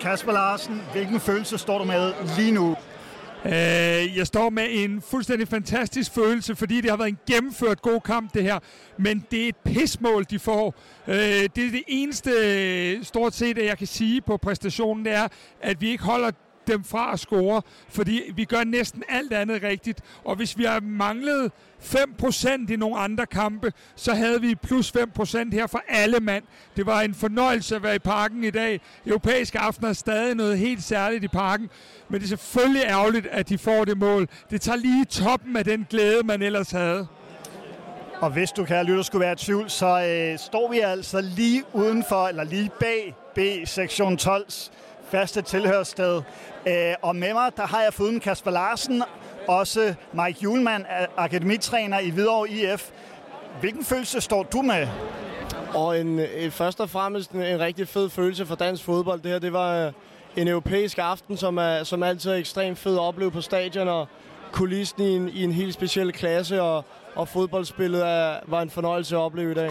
Kasper Larsen, hvilken følelse står du med lige nu? Øh, jeg står med en fuldstændig fantastisk følelse, fordi det har været en gennemført god kamp, det her. Men det er et pismål, de får. Øh, det er det eneste, stort set, at jeg kan sige på præstationen, det er, at vi ikke holder dem fra at score, fordi vi gør næsten alt andet rigtigt. Og hvis vi har manglet 5% i nogle andre kampe, så havde vi plus 5% her for alle mand. Det var en fornøjelse at være i parken i dag. Europæiske aften er stadig noget helt særligt i parken, men det er selvfølgelig ærgerligt, at de får det mål. Det tager lige toppen af den glæde, man ellers havde. Og hvis du, kan lytte, skulle være i tvivl, så øh, står vi altså lige udenfor, eller lige bag B-sektion 12's faste tilhørssted. Øh, og med mig, der har jeg fået Kasper Larsen, også Mike Julemand, akademitræner i Hvidovre IF. Hvilken følelse står du med? Og en, øh, først og fremmest en, en rigtig fed følelse for dansk fodbold. Det her, det var øh, en europæisk aften, som, er, som altid er ekstremt fed at opleve på stadion, og kulissen i en, i en helt speciel klasse, og, og fodboldspillet er, var en fornøjelse at opleve i dag.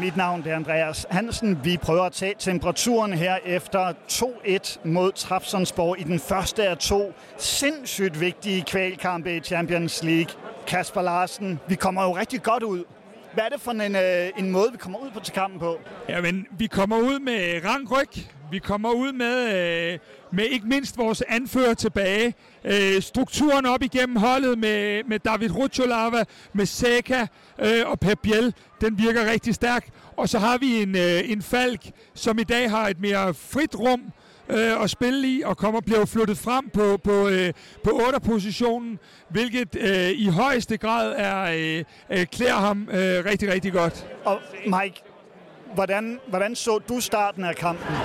Mit navn er Andreas Hansen. Vi prøver at tage temperaturen her efter 2-1 mod Trabzonsborg i den første af to sindssygt vigtige kvalkampe i Champions League. Kasper Larsen, vi kommer jo rigtig godt ud. Hvad er det for en, øh, en måde, vi kommer ud på til kampen på? Jamen, vi kommer ud med rang ryg. Vi kommer ud med, øh, med ikke mindst vores anfører tilbage. Øh, strukturen op igennem holdet med, med David Rucholava, med Seca øh, og Pep Biel, den virker rigtig stærk. Og så har vi en, øh, en Falk, som i dag har et mere frit rum øh, at spille i, og kommer bliver flyttet frem på, på, øh, på 8-positionen, hvilket øh, i højeste grad er øh, øh, klæder ham øh, rigtig, rigtig godt. Og Mike, hvordan, hvordan så du starten af kampen?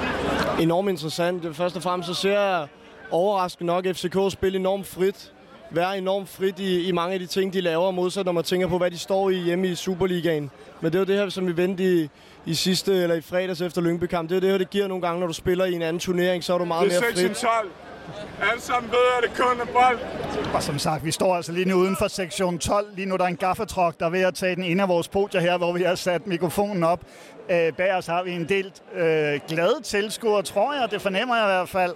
Enormt interessant. Først og fremmest så ser jeg overraskende nok FCK spille enormt frit. Være enormt frit i, i mange af de ting, de laver, modsat når man tænker på, hvad de står i hjemme i Superligaen. Men det er jo det her, som vi vendte i, i sidste eller i fredags efter Lyngby-kamp. Det er det her, det giver nogle gange, når du spiller i en anden turnering, så er du meget mere frit. Er alle sammen ved, at det kun er bold. Og som sagt, vi står altså lige nu uden for sektion 12. Lige nu der er en gaffetrok, der er ved at tage den ene af vores podier her, hvor vi har sat mikrofonen op. Øh, bag os har vi en del øh, glade tilskuere, tror jeg. Det fornemmer jeg i hvert fald.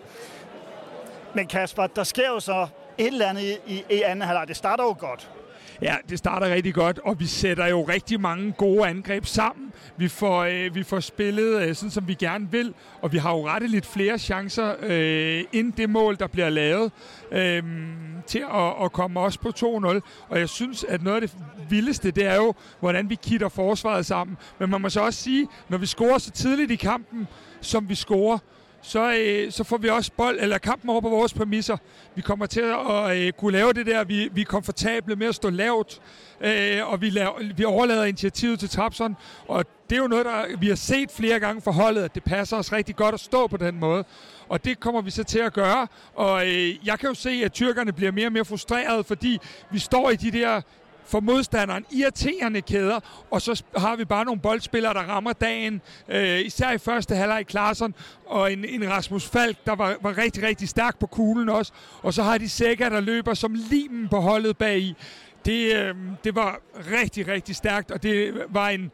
Men Kasper, der sker jo så et eller andet i, i, i anden halvleg. Det starter jo godt. Ja, det starter rigtig godt, og vi sætter jo rigtig mange gode angreb sammen. Vi får, øh, vi får spillet øh, sådan, som vi gerne vil, og vi har jo rettet lidt flere chancer øh, ind det mål, der bliver lavet, øh, til at, at komme også på 2-0. Og jeg synes, at noget af det vildeste, det er jo, hvordan vi kitter forsvaret sammen. Men man må så også sige, når vi scorer så tidligt i kampen, som vi scorer, så, øh, så får vi også bold, eller kampen over på vores præmisser. Vi kommer til at øh, kunne lave det der. Vi, vi er komfortable med at stå lavt, øh, og vi, laver, vi overlader initiativet til Trapson. Og det er jo noget, der vi har set flere gange for holdet, at det passer os rigtig godt at stå på den måde. Og det kommer vi så til at gøre. Og øh, jeg kan jo se, at tyrkerne bliver mere og mere frustrerede, fordi vi står i de der for modstanderen irriterende kæder, og så har vi bare nogle boldspillere, der rammer dagen, øh, især i første halvleg Klaarsson, og en, en Rasmus Falk, der var, var rigtig, rigtig stærk på kuglen også, og så har de Sækker, der løber som limen på holdet bag i. Det, øh, det var rigtig, rigtig stærkt, og det var en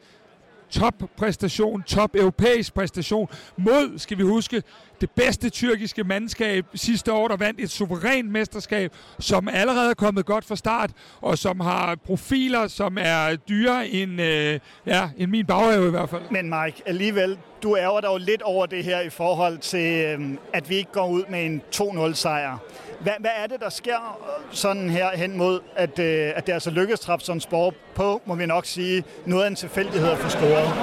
top-præstation, top-europæisk præstation mod, skal vi huske, det bedste tyrkiske mandskab sidste år, der vandt et suverænt mesterskab, som allerede er kommet godt fra start, og som har profiler, som er dyre end, øh, ja, end min baghave i hvert fald. Men Mike, alligevel, du ærger dig jo lidt over det her i forhold til, øhm, at vi ikke går ud med en 2-0-sejr. Hvad, hvad er det, der sker øh, sådan her hen mod, at, øh, at det altså lykkes Trabzonspor på, må vi nok sige, noget af en tilfældighed at få scoret?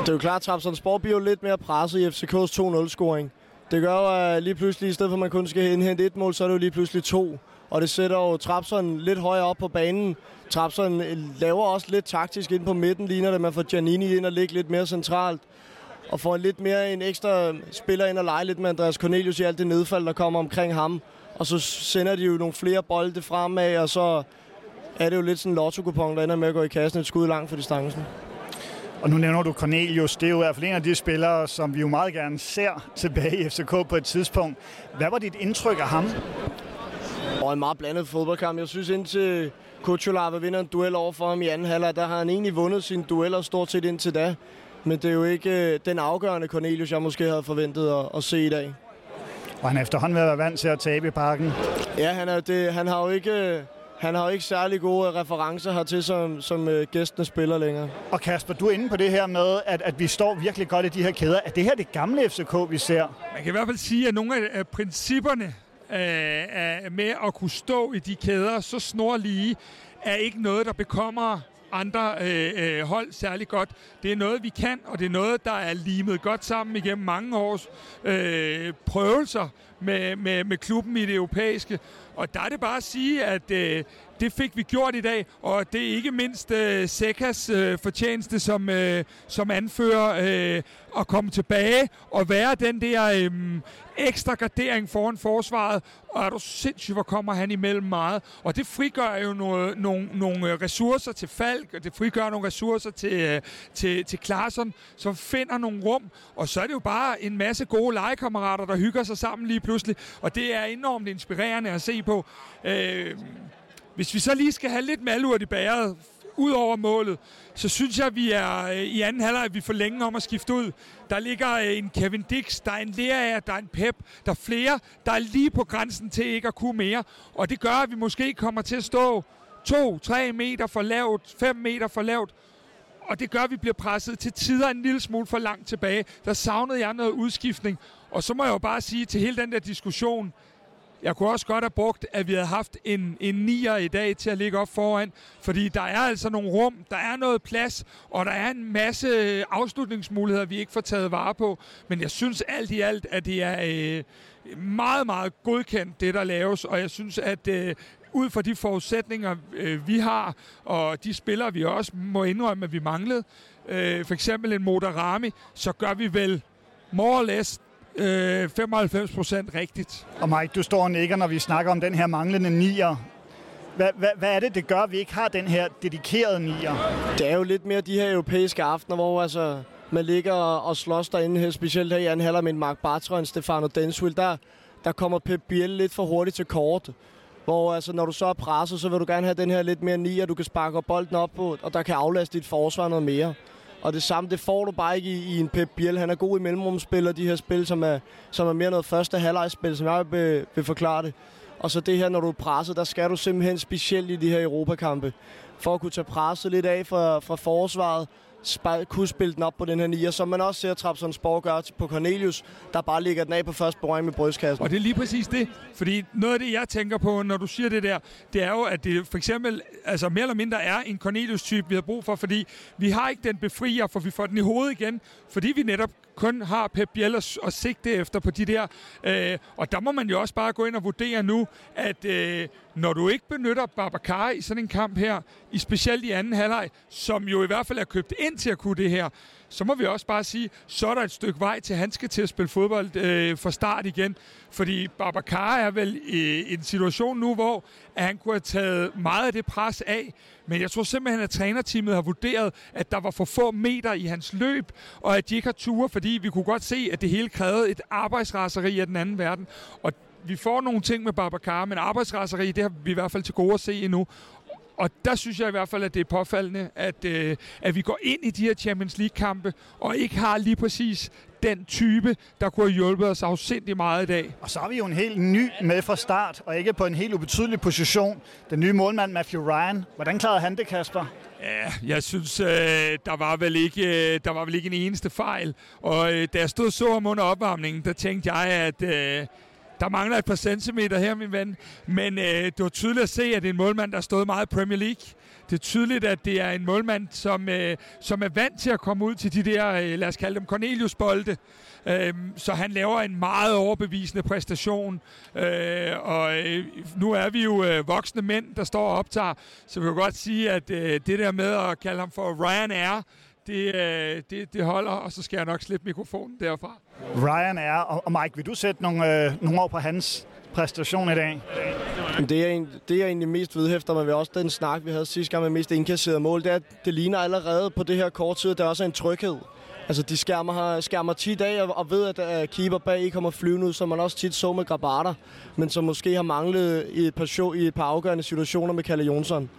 Det er jo klart, at Trabzonspor bliver jo lidt mere presset i FCK's 2-0-scoring. Det gør jo, at lige pludselig, i stedet for at man kun skal indhente et mål, så er det jo lige pludselig to. Og det sætter jo Trapson lidt højere op på banen. Trapson laver også lidt taktisk ind på midten, ligner det, man får Giannini ind og ligger lidt mere centralt. Og får lidt mere en ekstra spiller ind og lege lidt med Andreas Cornelius i alt det nedfald, der kommer omkring ham. Og så sender de jo nogle flere bolde fremad, og så er det jo lidt sådan en lotto der ender med at gå i kassen et skud langt for distancen. Og nu nævner du Cornelius. Det er jo i hvert fald en af de spillere, som vi jo meget gerne ser tilbage i FCK på et tidspunkt. Hvad var dit indtryk af ham? Og en meget blandet fodboldkamp. Jeg synes indtil Kuchulava vinder en duel over for ham i anden halvleg, der har han egentlig vundet sine dueller stort set indtil da. Men det er jo ikke øh, den afgørende Cornelius, jeg måske havde forventet at, at se i dag. Og han efterhånden vil være vant til at tabe i parken. Ja, han, er det, han har jo ikke... Han har jo ikke særlig gode referencer hertil, som, som øh, gæstene spiller længere. Og Kasper, du er inde på det her med, at, at vi står virkelig godt i de her kæder. Er det her det gamle FCK, vi ser? Man kan i hvert fald sige, at nogle af principperne øh, med at kunne stå i de kæder så snorlige, er ikke noget, der bekommer andre øh, øh, hold særlig godt. Det er noget, vi kan, og det er noget, der er limet godt sammen igennem mange års øh, prøvelser med, med, med klubben i det europæiske. Og der er det bare at sige, at øh, det fik vi gjort i dag, og det er ikke mindst øh, Sekas øh, fortjeneste som, øh, som anfører øh, at komme tilbage og være den der øhm, ekstra gardering foran forsvaret. Og er du sindssygt, hvor kommer han imellem meget. Og det frigør jo nogle, nogle, nogle ressourcer til Falk, og det frigør nogle ressourcer til, øh, til, til Klaarsson, som finder nogle rum. Og så er det jo bare en masse gode legekammerater, der hygger sig sammen lige pludselig. Og det er enormt inspirerende at se på. Øh, hvis vi så lige skal have lidt malurt i bæret, ud over målet, så synes jeg, at vi er øh, i anden halvleg, at vi får længe om at skifte ud. Der ligger øh, en Kevin Dix, der er en Lerager, der er en Pep, der er flere, der er lige på grænsen til ikke at kunne mere. Og det gør, at vi måske kommer til at stå 2-3 meter for lavt, 5 meter for lavt. Og det gør, at vi bliver presset til tider en lille smule for langt tilbage. Der savnede jeg noget udskiftning. Og så må jeg jo bare sige til hele den der diskussion, jeg kunne også godt have brugt, at vi havde haft en, en nier i dag til at ligge op foran, fordi der er altså nogle rum, der er noget plads, og der er en masse øh, afslutningsmuligheder, vi ikke får taget vare på. Men jeg synes alt i alt, at det er øh, meget, meget godkendt, det der laves, og jeg synes, at øh, ud fra de forudsætninger, øh, vi har, og de spillere, vi også må indrømme, at vi manglede, øh, for eksempel en Motorami, så gør vi vel more or less øh, 95 procent rigtigt. Og Mike, du står og nikker, når vi snakker om den her manglende nier. Hvad, hvad, hvad er det, det gør, at vi ikke har den her dedikerede nier? Det er jo lidt mere de her europæiske aftener, hvor altså, man ligger og slås derinde, her, specielt her i anden halvleg med Mark Bartra og Stefano Denswil. Der, der kommer Pep Biel lidt for hurtigt til kort. Hvor altså, når du så er presset, så vil du gerne have den her lidt mere nier, du kan sparke bolden op på, og der kan aflaste dit forsvar noget mere. Og det samme, det får du bare ikke i, i en Pep Biel. Han er god i mellemrumspil, og de her spil, som er, som er mere noget første halvlejsspil, som jeg vil, vil forklare det. Og så det her, når du er presset, der skal du simpelthen specielt i de her Europakampe. For at kunne tage presset lidt af fra, fra forsvaret, kunne spille den op på den her nier, som man også ser Trapson Sport gøre på Cornelius, der bare ligger den af på første berøring med brystkassen. Og det er lige præcis det, fordi noget af det, jeg tænker på, når du siger det der, det er jo, at det for eksempel altså mere eller mindre er en Cornelius-type, vi har brug for, fordi vi har ikke den befrier, for vi får den i hovedet igen, fordi vi netop kun har Pep Biel at, at sigte efter på de der. Øh, og der må man jo også bare gå ind og vurdere nu, at øh, når du ikke benytter Babacar i sådan en kamp her, i specielt i anden halvleg, som jo i hvert fald er købt ind til at kunne det her, så må vi også bare sige, så er der et stykke vej til, at han skal til at spille fodbold øh, fra start igen. Fordi Babacar er vel i en situation nu, hvor at han kunne have taget meget af det pres af. Men jeg tror simpelthen, at trænerteamet har vurderet, at der var for få meter i hans løb, og at de ikke har ture, fordi vi kunne godt se, at det hele krævede et arbejdsraseri af den anden verden. Og vi får nogle ting med Babacar, men arbejdsraseri, det har vi i hvert fald til gode at se endnu og der synes jeg i hvert fald, at det er påfaldende, at, øh, at vi går ind i de her Champions League-kampe, og ikke har lige præcis den type, der kunne have hjulpet os afsindig meget i dag. Og så har vi jo en helt ny med fra start, og ikke på en helt ubetydelig position. Den nye målmand Matthew Ryan. Hvordan klarede han det, Kasper? Ja, jeg synes, øh, der, var vel ikke, øh, der var vel ikke en eneste fejl. Og øh, da jeg stod så om under opvarmningen, der tænkte jeg, at... Øh, der mangler et par centimeter her, min ven. Men øh, det var tydeligt at se, at det er en målmand, der har stået meget i Premier League. Det er tydeligt, at det er en målmand, som, øh, som er vant til at komme ud til de der, øh, lad os kalde dem Cornelius-bolde. Øh, så han laver en meget overbevisende præstation. Øh, og øh, nu er vi jo øh, voksne mænd, der står og optager. Så vi kan godt sige, at øh, det der med at kalde ham for Ryanair, det, øh, det, det holder, og så skal jeg nok slippe mikrofonen derfra. Ryan er, og Mike, vil du sætte nogle, øh, nogle år på hans præstation i dag? Det er, det er egentlig mest vedhæfter men også den snak, vi havde sidste gang med mest indkasserede mål, det er, at det ligner allerede på det her kort tid, der også er en tryghed. Altså, de skærmer, skærmer tit af og, og ved, at uh, keeper bag ikke kommer flyvende ud, som man også tit så med Grabata, men som måske har manglet i et par, show, i et par afgørende situationer med Kalle Jonsson.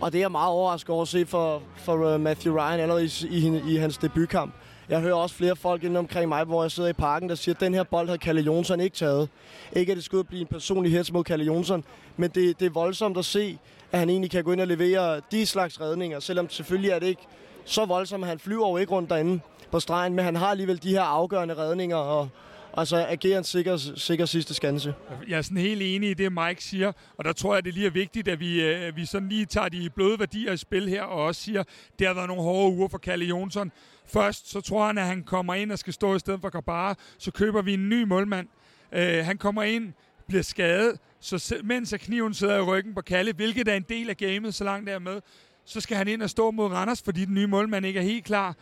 Og det er jeg meget overrasket over at se for, for øh, Matthew Ryan allerede i, i, i hans debutkamp. Jeg hører også flere folk inden omkring mig, hvor jeg sidder i parken, der siger, at den her bold havde Kalle Jonsson ikke taget. Ikke at det skulle blive en personlig hets mod Kalle Jonsson, men det, det er voldsomt at se, at han egentlig kan gå ind og levere de slags redninger, selvom selvfølgelig er det ikke så voldsomt, at han flyver jo ikke rundt derinde på stregen, men han har alligevel de her afgørende redninger, og, og så agerer en sikker, sikker sidste skanse. Jeg er sådan helt enig i det, Mike siger, og der tror jeg, det lige er vigtigt, at vi, øh, vi sådan lige tager de bløde værdier i spil her, og også siger, det har været nogle hårde uger for Kalle Jonsson. Først så tror han, at han kommer ind og skal stå i stedet for Gabara, så køber vi en ny målmand. Øh, han kommer ind, bliver skadet, så mens kniven sidder i ryggen på Kalle, hvilket er en del af gamet, så langt der er med, så skal han ind og stå mod Randers, fordi den nye målmand ikke er helt klar.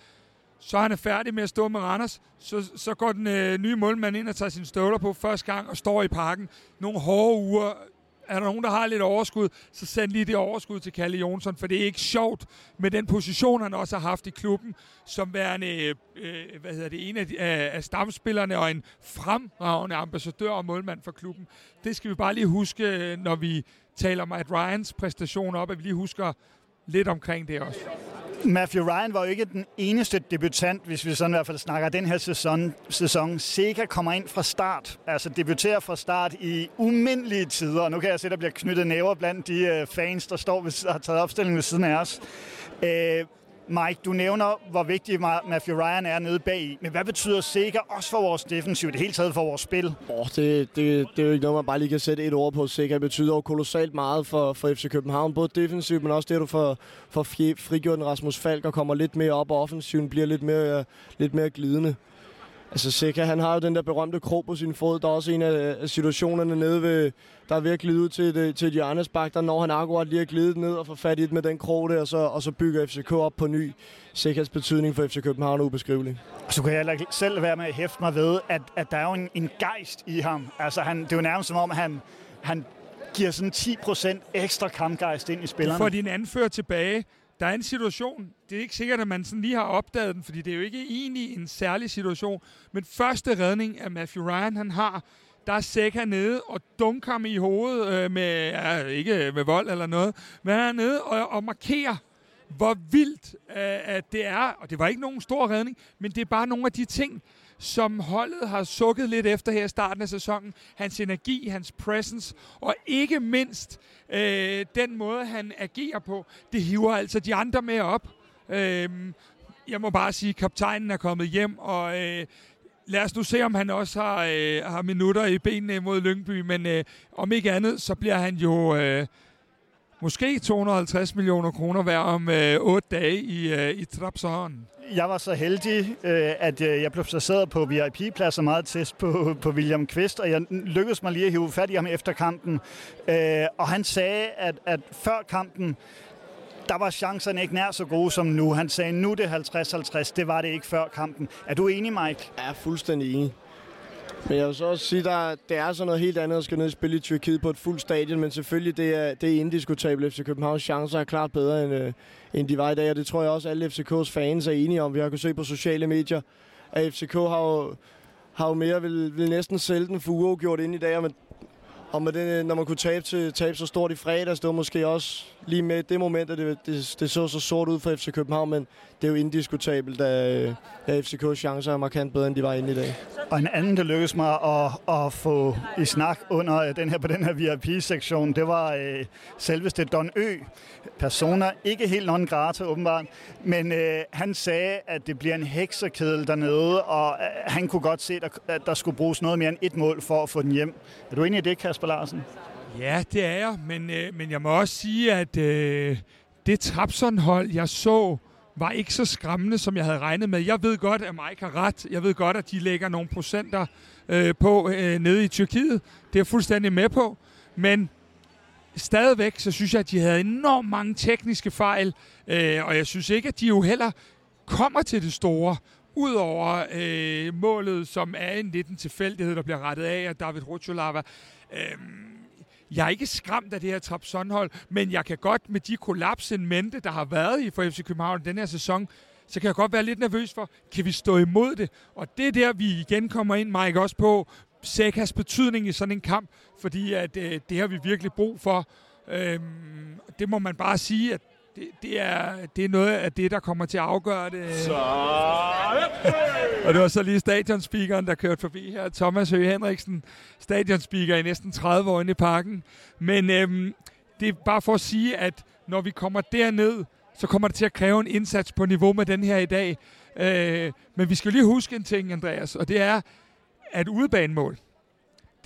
Så han er færdig med at stå med Randers. Så, så går den øh, nye målmand ind og tager sine støvler på første gang og står i parken. Nogle hårde uger. Er der nogen, der har lidt overskud, så send lige det overskud til Kalle Jonsson, for det er ikke sjovt med den position, han også har haft i klubben, som værende øh, øh hvad hedder det, en af, de, af, af stamspillerne og en fremragende ambassadør og målmand for klubben. Det skal vi bare lige huske, øh, når vi taler om at Ryans præstation op, at vi lige husker lidt omkring det også. Matthew Ryan var jo ikke den eneste debutant, hvis vi sådan i hvert fald snakker den her sæson. sæson. Sega kommer ind fra start, altså debuterer fra start i umindelige tider. Og nu kan jeg se, at der bliver knyttet næver blandt de øh, fans, der står ved, har taget opstillingen ved siden af os. Øh, Mike, du nævner, hvor vigtig Matthew Ryan er nede bag Men hvad betyder Sega også for vores defensiv, det hele taget for vores spil? Oh, det, det, det er jo ikke noget, man bare lige kan sætte et ord på. Sega betyder jo kolossalt meget for, for FC København. Både defensivt, men også det, at du får, får frigjort Rasmus Falk og kommer lidt mere op, og offensiven bliver lidt mere, øh, lidt mere glidende. Altså Seca, han har jo den der berømte krog på sin fod. Der er også en af situationerne nede ved, der er ved at glide ud til et, til et hjørnesbak, der når han akkurat lige at glide ned og få fat i det med den krog der, og så, og så bygger FCK op på ny. Secas betydning for FC København er ubeskrivelig. Så kan jeg selv være med at hæfte mig ved, at, at der er jo en, en gejst i ham. Altså han, det er jo nærmest som om, han, han giver sådan 10% ekstra kampgejst ind i spillerne. For din anfører tilbage, der er en situation, det er ikke sikkert, at man sådan lige har opdaget den, fordi det er jo ikke egentlig en særlig situation, men første redning af Matthew Ryan, han har, der er Sæk hernede og dunker ham i hovedet øh, med, ja, ikke med vold eller noget, men han er nede og, og markerer, hvor vildt øh, at det er. Og det var ikke nogen stor redning, men det er bare nogle af de ting, som holdet har sukket lidt efter her i starten af sæsonen. Hans energi, hans presence, og ikke mindst øh, den måde, han agerer på, det hiver altså de andre med op. Øh, jeg må bare sige, at kaptajnen er kommet hjem, og øh, lad os nu se, om han også har, øh, har minutter i benene mod Lyngby, men øh, om ikke andet, så bliver han jo... Øh, måske 250 millioner kroner værd om øh, 8 dage i, øh, i Trabzon jeg var så heldig, øh, at øh, jeg blev placeret på VIP-pladser meget tæt på, på William Kvist, og jeg lykkedes mig lige at hive fat i ham efter kampen. Øh, og han sagde, at, at før kampen, der var chancerne ikke nær så gode som nu. Han sagde, nu er det 50-50. Det var det ikke før kampen. Er du enig, Mike? Jeg er fuldstændig enig. Men jeg vil så også sige, at det er sådan noget helt andet at skal ned og spille i Tyrkiet på et fuldt stadion, men selvfølgelig det er, det er indiskutabelt. FC Københavns chancer er klart bedre, end, øh, end de var i dag, og det tror jeg også, at alle FCK's fans er enige om. Vi har kunnet se på sociale medier, at FCK har jo, har jo mere, vil, vil næsten sælge den for uafgjort ind i dag, men og med det, når man kunne tabe, til, tabe så stort i fredags, det var måske også lige med det moment, at det, det, det så så sort ud for FC København, men det er jo indiskutabelt, at, at FCK's chancer er markant bedre, end de var inde i dag. Og en anden, der lykkedes mig at, at få i snak under øh, den her, på den her VIP-sektion, det var øh, selveste Don Ø. Personer, ikke helt non grata åbenbart, men øh, han sagde, at det bliver en heksekedel dernede, og øh, han kunne godt se, at der skulle bruges noget mere end et mål for at få den hjem. Er du enig i det, Kasper Larsen? Ja, det er jeg, men, øh, men jeg må også sige, at øh, det Trapson-hold, jeg så, var ikke så skræmmende, som jeg havde regnet med. Jeg ved godt, at Mike har ret. Jeg ved godt, at de lægger nogle procenter øh, på øh, nede i Tyrkiet. Det er jeg fuldstændig med på. Men stadigvæk, så synes jeg, at de havde enormt mange tekniske fejl. Øh, og jeg synes ikke, at de jo heller kommer til det store. Udover øh, målet, som er en liten tilfældighed, der bliver rettet af af David Rucholava. Øh, jeg er ikke skræmt af det her Trabzon-hold, men jeg kan godt med de kollapsen mente, der har været i for FC København den her sæson, så kan jeg godt være lidt nervøs for, kan vi stå imod det? Og det er der, vi igen kommer ind, Mike, også på Sekas betydning i sådan en kamp, fordi at, øh, det har vi virkelig brug for. Øhm, det må man bare sige, at det, det, er, det er noget af det, der kommer til at afgøre det. Så... og det var så lige stadionspeakeren, der kørte forbi her. Thomas Høgh Henriksen, stadionspeaker i næsten 30 år inde i parken. Men øhm, det er bare for at sige, at når vi kommer derned, så kommer det til at kræve en indsats på niveau med den her i dag. Øh, men vi skal lige huske en ting, Andreas, og det er, at udebanemål,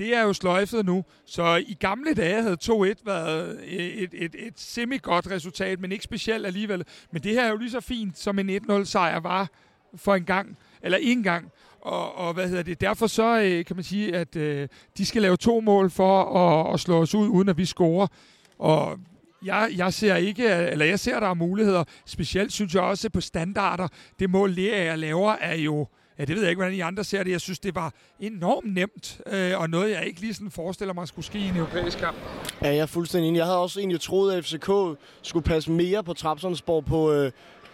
det er jo sløjfet nu. Så i gamle dage havde 2-1 været et, et, et, et semi-godt resultat, men ikke specielt alligevel. Men det her er jo lige så fint, som en 1-0-sejr var for en gang, eller en gang. Og, og hvad hedder det? Derfor så øh, kan man sige, at øh, de skal lave to mål for at, at slå os ud, uden at vi scorer. Og jeg, jeg ser ikke, eller jeg ser, der er muligheder. Specielt synes jeg også på standarder. Det mål, Lea laver, er jo Ja, det ved jeg ikke, hvordan I andre ser det. Jeg synes, det var enormt nemt, øh, og noget, jeg ikke lige sådan forestiller mig skulle ske i en europæisk kamp. Ja, jeg er fuldstændig enig. Jeg havde også egentlig troet, at FCK skulle passe mere på Trapsonsborg på, øh,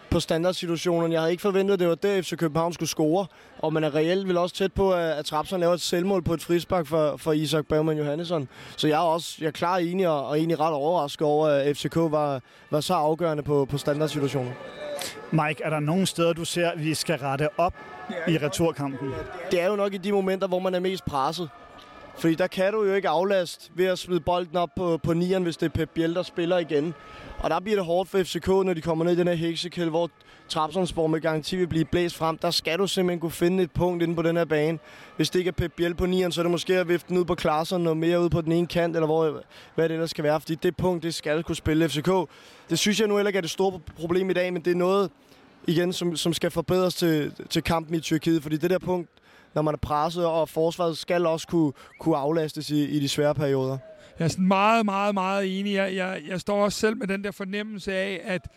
på standardsituationen. Jeg havde ikke forventet, at det var der, FC København skulle score. Og man er reelt vel også tæt på, at Trapsen laver et selvmål på et frispark for, for Isak Bergman Johannesson. Så jeg er også jeg er klar enig og, og egentlig ret overrasket over, at FCK var, var så afgørende på, på standardsituationen. Mike, er der nogle steder, du ser, at vi skal rette op i returkampen? Det er jo nok i de momenter, hvor man er mest presset. Fordi der kan du jo ikke aflaste ved at smide bolden op på, på nieren, hvis det er Pep Biel, der spiller igen. Og der bliver det hårdt for FCK, når de kommer ned i den her heksekæld, hvor Trabzonsborg med garanti vil blive blæst frem. Der skal du simpelthen kunne finde et punkt inde på den her bane. Hvis det ikke er Pep Biel på nieren, så er det måske at vifte den ud på klasserne og mere ud på den ene kant, eller hvor, hvad det ellers skal være. Fordi det punkt, det skal kunne spille FCK. Det synes jeg nu heller ikke er det store problem i dag, men det er noget, igen, som, som skal forbedres til, til kampen i Tyrkiet. Fordi det der punkt, når man er presset, og forsvaret skal også kunne, kunne aflastes i, i de svære perioder. Jeg er sådan meget, meget, meget enig. Jeg, jeg, jeg står også selv med den der fornemmelse af, at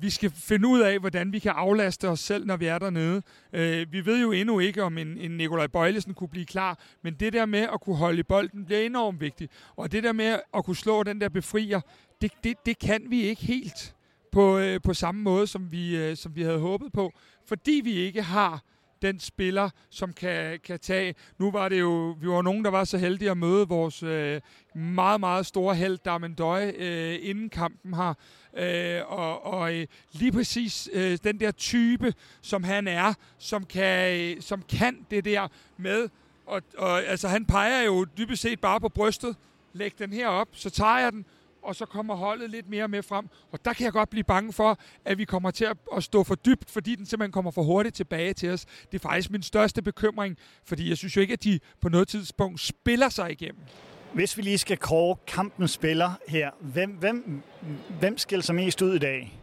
vi skal finde ud af, hvordan vi kan aflaste os selv, når vi er dernede. Øh, vi ved jo endnu ikke, om en, en Nikolaj Bøjlesen kunne blive klar, men det der med at kunne holde i bolden bliver enormt vigtigt. Og det der med at kunne slå den der befrier, det, det, det kan vi ikke helt på, øh, på samme måde, som vi, øh, som vi havde håbet på, fordi vi ikke har den spiller, som kan, kan tage. Nu var det jo, vi var nogen, der var så heldige at møde vores øh, meget, meget store held, Darmendøj, øh, inden kampen her. Øh, og og øh, lige præcis øh, den der type, som han er, som kan, øh, som kan det der med, og, og altså han peger jo dybest set bare på brystet, læg den her op, så tager jeg den, og så kommer holdet lidt mere med frem. Og der kan jeg godt blive bange for, at vi kommer til at stå for dybt, fordi den simpelthen kommer for hurtigt tilbage til os. Det er faktisk min største bekymring, fordi jeg synes jo ikke, at de på noget tidspunkt spiller sig igennem. Hvis vi lige skal kåre kampens spiller her, hvem, hvem, hvem skiller sig mest ud i dag?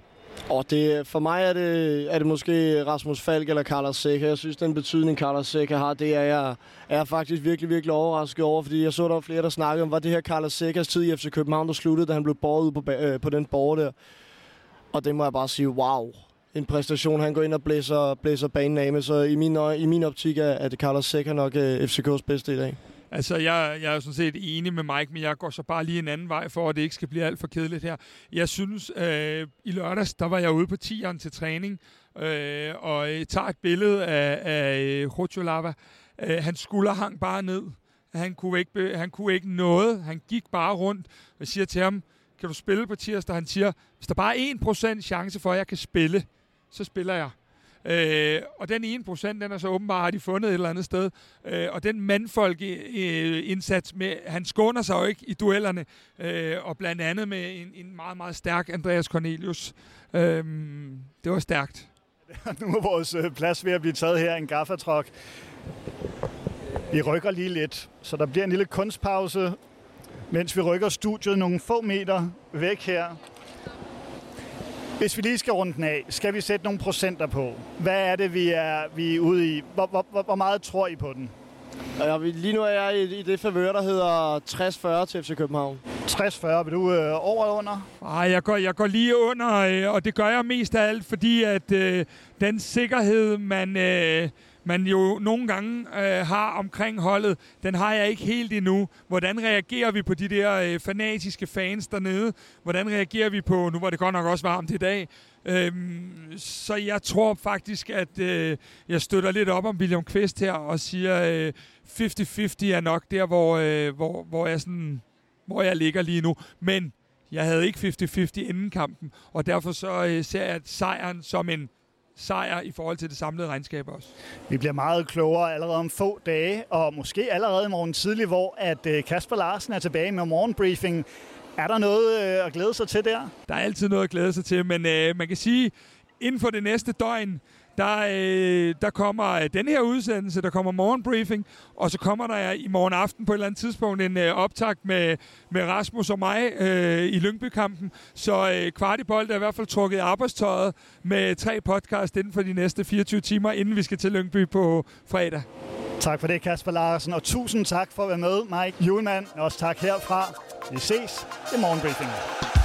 Og det, for mig er det, er det måske Rasmus Falk eller Carlos Seca. Jeg synes, den betydning, Carlos Seca har, det er jeg, er jeg faktisk virkelig, virkelig overrasket over. Fordi jeg så, der var flere, der snakkede om, var det her Carlos Secas tid i FC København, der sluttede, da han blev båret ud på, øh, på den borger der. Og det må jeg bare sige, wow. En præstation, han går ind og blæser, blæser banen af med. Så i min, i min optik er, er det Carlos Seca nok øh, FCK's bedste i dag. Altså, jeg, jeg er sådan set enig med Mike, men jeg går så bare lige en anden vej for, at det ikke skal blive alt for kedeligt her. Jeg synes, øh, i lørdags, der var jeg ude på tieren til træning, øh, og øh, tager et billede af, af Rocholava. Øh, øh han skulder hang bare ned. Han kunne, ikke, han kunne ikke noget. Han gik bare rundt og siger til ham, kan du spille på tirsdag? Han siger, hvis der bare er 1% chance for, at jeg kan spille, så spiller jeg. Øh, og den ene procent, den er så åbenbart, har de fundet et eller andet sted. Øh, og den mandfolk-indsats øh, med, han skåner sig jo ikke i duellerne, øh, og blandt andet med en, en meget, meget stærk Andreas Cornelius. Øh, det var stærkt. nu er vores øh, plads ved at blive taget her, en gaffatrok. Vi rykker lige lidt, så der bliver en lille kunstpause, mens vi rykker studiet nogle få meter væk her. Hvis vi lige skal runde den af, skal vi sætte nogle procenter på. Hvad er det, vi er, vi er ude i? Hvor, hvor, hvor meget tror I på den? Ja, lige nu er jeg i, i det favør, der hedder 60-40 til FC København. 60-40. Vil du øh, over eller under? Ej, jeg går, jeg går lige under, øh, og det gør jeg mest af alt, fordi at øh, den sikkerhed, man, øh, man jo nogle gange øh, har omkring holdet, den har jeg ikke helt endnu. Hvordan reagerer vi på de der øh, fanatiske fans dernede? Hvordan reagerer vi på, nu var det godt nok også varmt i dag, Øhm, så jeg tror faktisk, at øh, jeg støtter lidt op om William Kvist her og siger, øh, 50-50 er nok der, hvor, øh, hvor, hvor, jeg sådan, hvor jeg ligger lige nu. Men jeg havde ikke 50-50 inden kampen, og derfor så øh, ser jeg sejren som en sejr i forhold til det samlede regnskab også. Vi bliver meget klogere allerede om få dage, og måske allerede i morgen tidlig, hvor at øh, Kasper Larsen er tilbage med morgenbriefing. Er der noget øh, at glæde sig til der? Der er altid noget at glæde sig til, men øh, man kan sige, inden for det næste døgn, der, øh, der kommer øh, den her udsendelse, der kommer morgenbriefing, og så kommer der i morgen aften på et eller andet tidspunkt en øh, optakt med, med Rasmus og mig øh, i Lyngby-kampen. Så øh, Kvartibold er i hvert fald trukket arbejdstøjet med tre podcast inden for de næste 24 timer, inden vi skal til Lyngby på fredag. Tak for det, Kasper Larsen, og tusind tak for at være med, Mike Julemand. Også tak herfra. Vi ses i morgenbriefingen.